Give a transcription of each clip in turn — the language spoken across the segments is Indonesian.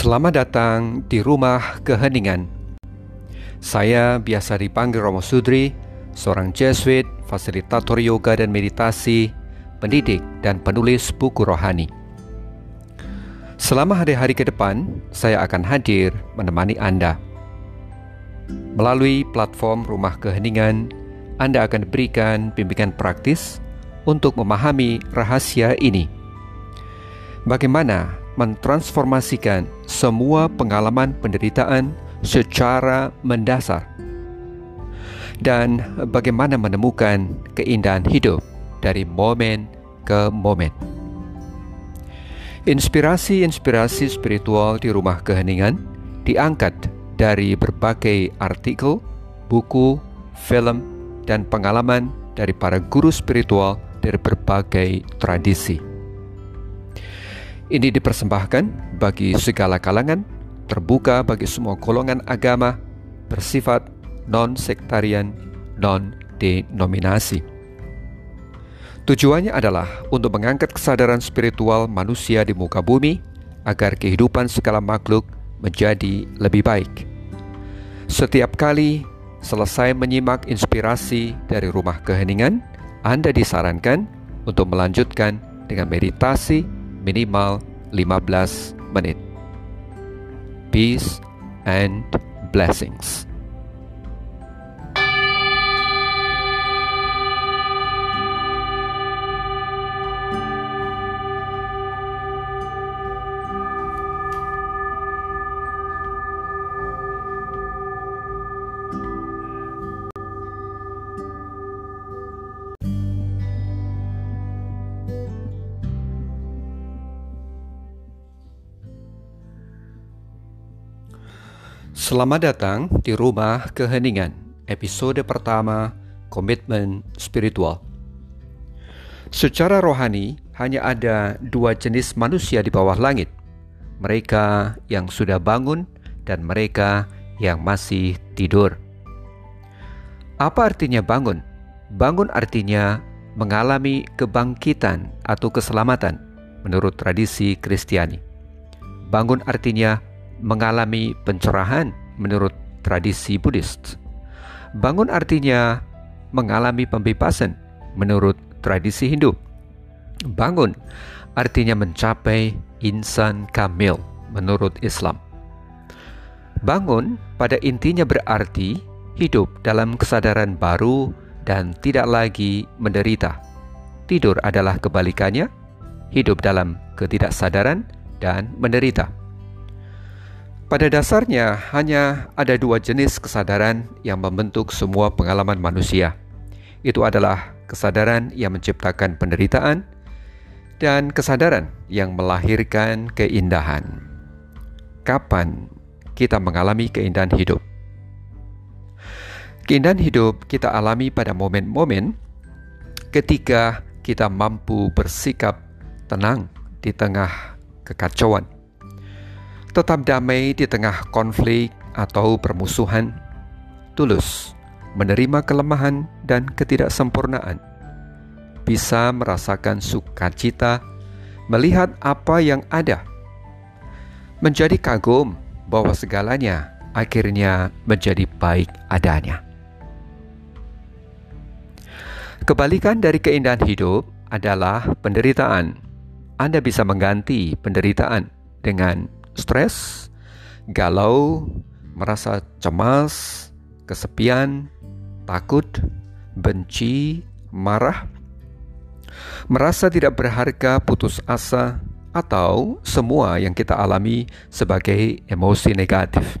Selamat datang di Rumah Keheningan. Saya biasa dipanggil Romo Sudri, seorang Jesuit, fasilitator yoga dan meditasi, pendidik dan penulis buku rohani. Selama hari-hari ke depan, saya akan hadir menemani Anda. Melalui platform Rumah Keheningan, Anda akan diberikan bimbingan praktis untuk memahami rahasia ini. Bagaimana mentransformasikan semua pengalaman penderitaan secara mendasar, dan bagaimana menemukan keindahan hidup dari momen ke momen. Inspirasi-inspirasi spiritual di rumah keheningan diangkat dari berbagai artikel, buku, film, dan pengalaman dari para guru spiritual dari berbagai tradisi. Ini dipersembahkan bagi segala kalangan, terbuka bagi semua golongan agama, bersifat non-sektarian, non-denominasi. Tujuannya adalah untuk mengangkat kesadaran spiritual manusia di muka bumi agar kehidupan segala makhluk menjadi lebih baik. Setiap kali selesai menyimak inspirasi dari rumah keheningan, Anda disarankan untuk melanjutkan dengan meditasi minimal 15 menit. Peace and blessings. Selamat datang di Rumah Keheningan, episode pertama Komitmen Spiritual. Secara rohani, hanya ada dua jenis manusia di bawah langit. Mereka yang sudah bangun dan mereka yang masih tidur. Apa artinya bangun? Bangun artinya mengalami kebangkitan atau keselamatan menurut tradisi Kristiani. Bangun artinya mengalami pencerahan menurut tradisi Buddhis. Bangun artinya mengalami pembebasan menurut tradisi Hindu. Bangun artinya mencapai insan kamil menurut Islam. Bangun pada intinya berarti hidup dalam kesadaran baru dan tidak lagi menderita. Tidur adalah kebalikannya, hidup dalam ketidaksadaran dan menderita. Pada dasarnya, hanya ada dua jenis kesadaran yang membentuk semua pengalaman manusia. Itu adalah kesadaran yang menciptakan penderitaan dan kesadaran yang melahirkan keindahan. Kapan kita mengalami keindahan hidup? Keindahan hidup kita alami pada momen-momen ketika kita mampu bersikap tenang di tengah kekacauan tetap damai di tengah konflik atau permusuhan, tulus menerima kelemahan dan ketidaksempurnaan, bisa merasakan sukacita melihat apa yang ada, menjadi kagum bahwa segalanya akhirnya menjadi baik adanya. Kebalikan dari keindahan hidup adalah penderitaan. Anda bisa mengganti penderitaan dengan stres, galau, merasa cemas, kesepian, takut, benci, marah, merasa tidak berharga, putus asa, atau semua yang kita alami sebagai emosi negatif.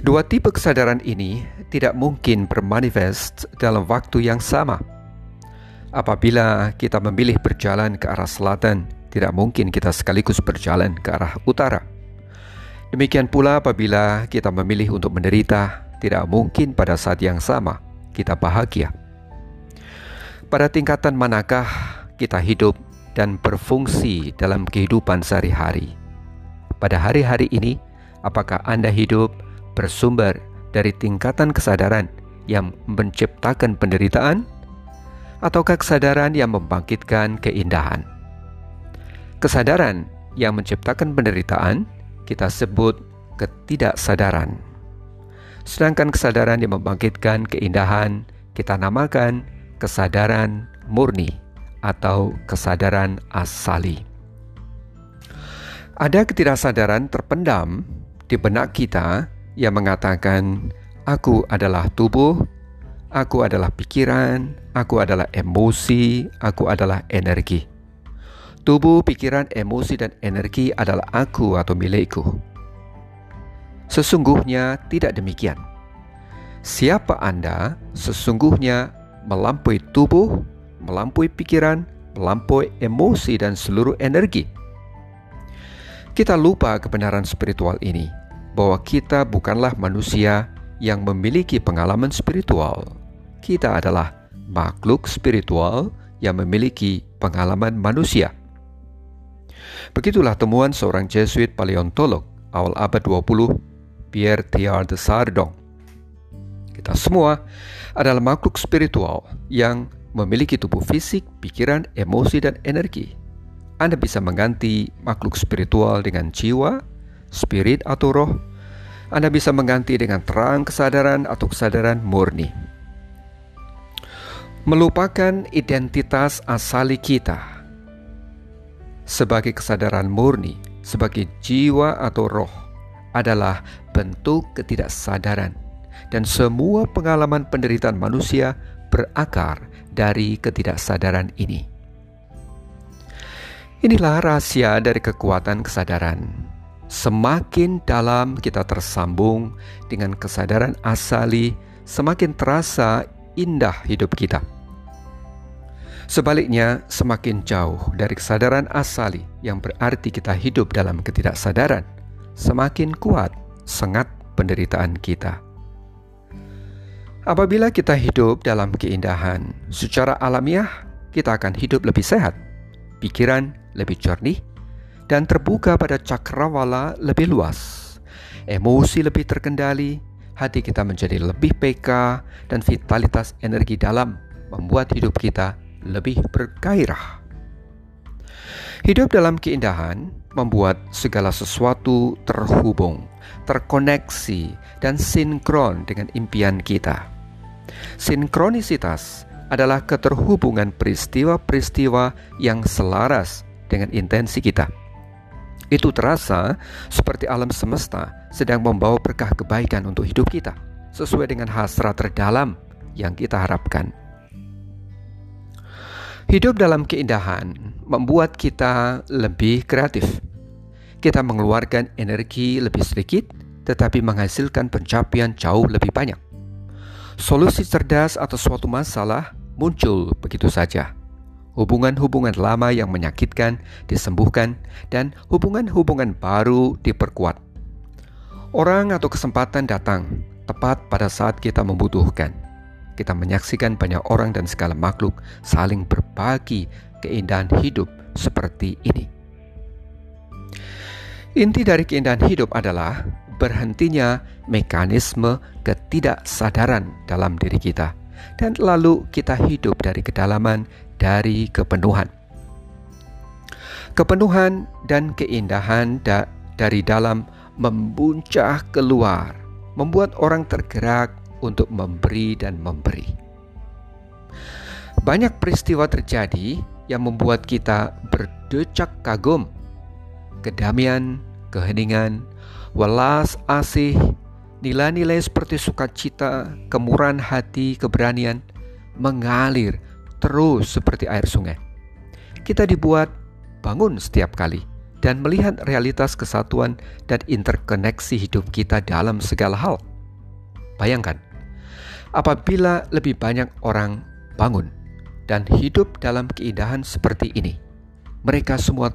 Dua tipe kesadaran ini tidak mungkin bermanifest dalam waktu yang sama. Apabila kita memilih berjalan ke arah selatan, tidak mungkin kita sekaligus berjalan ke arah utara. Demikian pula apabila kita memilih untuk menderita, tidak mungkin pada saat yang sama kita bahagia. Pada tingkatan manakah kita hidup dan berfungsi dalam kehidupan sehari-hari? Pada hari-hari ini, apakah Anda hidup bersumber dari tingkatan kesadaran yang menciptakan penderitaan, ataukah kesadaran yang membangkitkan keindahan? Kesadaran yang menciptakan penderitaan kita sebut ketidaksadaran. Sedangkan kesadaran yang membangkitkan keindahan kita namakan kesadaran murni atau kesadaran asali. Ada ketidaksadaran terpendam di benak kita yang mengatakan, "Aku adalah tubuh, aku adalah pikiran, aku adalah emosi, aku adalah energi." Tubuh, pikiran, emosi, dan energi adalah aku atau milikku. Sesungguhnya tidak demikian. Siapa Anda sesungguhnya melampaui tubuh, melampaui pikiran, melampaui emosi, dan seluruh energi. Kita lupa kebenaran spiritual ini, bahwa kita bukanlah manusia yang memiliki pengalaman spiritual. Kita adalah makhluk spiritual yang memiliki pengalaman manusia. Begitulah temuan seorang Jesuit paleontolog awal abad 20, Pierre Teilhard de Sardong. Kita semua adalah makhluk spiritual yang memiliki tubuh fisik, pikiran, emosi, dan energi. Anda bisa mengganti makhluk spiritual dengan jiwa, spirit atau roh. Anda bisa mengganti dengan terang kesadaran atau kesadaran murni. Melupakan identitas asali kita sebagai kesadaran murni, sebagai jiwa atau roh, adalah bentuk ketidaksadaran, dan semua pengalaman penderitaan manusia berakar dari ketidaksadaran ini. Inilah rahasia dari kekuatan kesadaran. Semakin dalam kita tersambung dengan kesadaran asali, semakin terasa indah hidup kita. Sebaliknya, semakin jauh dari kesadaran asali yang berarti kita hidup dalam ketidaksadaran, semakin kuat sengat penderitaan kita. Apabila kita hidup dalam keindahan, secara alamiah kita akan hidup lebih sehat, pikiran lebih jernih, dan terbuka pada cakrawala lebih luas. Emosi lebih terkendali, hati kita menjadi lebih peka, dan vitalitas energi dalam membuat hidup kita lebih bergairah. Hidup dalam keindahan membuat segala sesuatu terhubung, terkoneksi, dan sinkron dengan impian kita. Sinkronisitas adalah keterhubungan peristiwa-peristiwa yang selaras dengan intensi kita. Itu terasa seperti alam semesta sedang membawa berkah kebaikan untuk hidup kita, sesuai dengan hasrat terdalam yang kita harapkan. Hidup dalam keindahan membuat kita lebih kreatif. Kita mengeluarkan energi lebih sedikit, tetapi menghasilkan pencapaian jauh lebih banyak. Solusi cerdas atas suatu masalah muncul begitu saja. Hubungan-hubungan lama yang menyakitkan disembuhkan, dan hubungan-hubungan baru diperkuat. Orang atau kesempatan datang tepat pada saat kita membutuhkan kita menyaksikan banyak orang dan segala makhluk saling berbagi keindahan hidup seperti ini. Inti dari keindahan hidup adalah berhentinya mekanisme ketidaksadaran dalam diri kita, dan lalu kita hidup dari kedalaman, dari kepenuhan. Kepenuhan dan keindahan da dari dalam membuncah keluar, membuat orang tergerak untuk memberi dan memberi. Banyak peristiwa terjadi yang membuat kita berdecak kagum. Kedamaian, keheningan, welas asih, nilai-nilai seperti sukacita, kemurahan hati, keberanian mengalir terus seperti air sungai. Kita dibuat bangun setiap kali dan melihat realitas kesatuan dan interkoneksi hidup kita dalam segala hal. Bayangkan, apabila lebih banyak orang bangun dan hidup dalam keindahan seperti ini. Mereka semua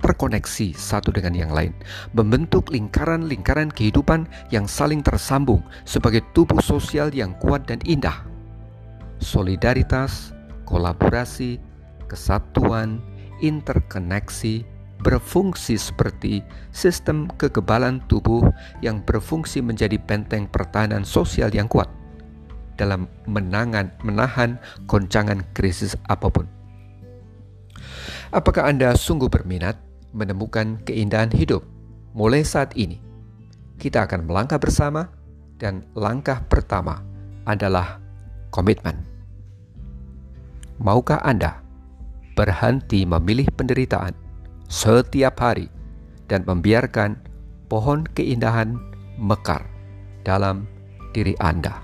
terkoneksi satu dengan yang lain, membentuk lingkaran-lingkaran kehidupan yang saling tersambung sebagai tubuh sosial yang kuat dan indah. Solidaritas, kolaborasi, kesatuan, interkoneksi berfungsi seperti sistem kekebalan tubuh yang berfungsi menjadi benteng pertahanan sosial yang kuat dalam menangan, menahan goncangan krisis apa pun. Apakah Anda sungguh berminat menemukan keindahan hidup mulai saat ini. Kita akan melangkah bersama, dan langkah pertama adalah komitmen. Maukah Anda berhenti memilih penderitaan setiap hari dan membiarkan pohon keindahan mekar dalam diri Anda?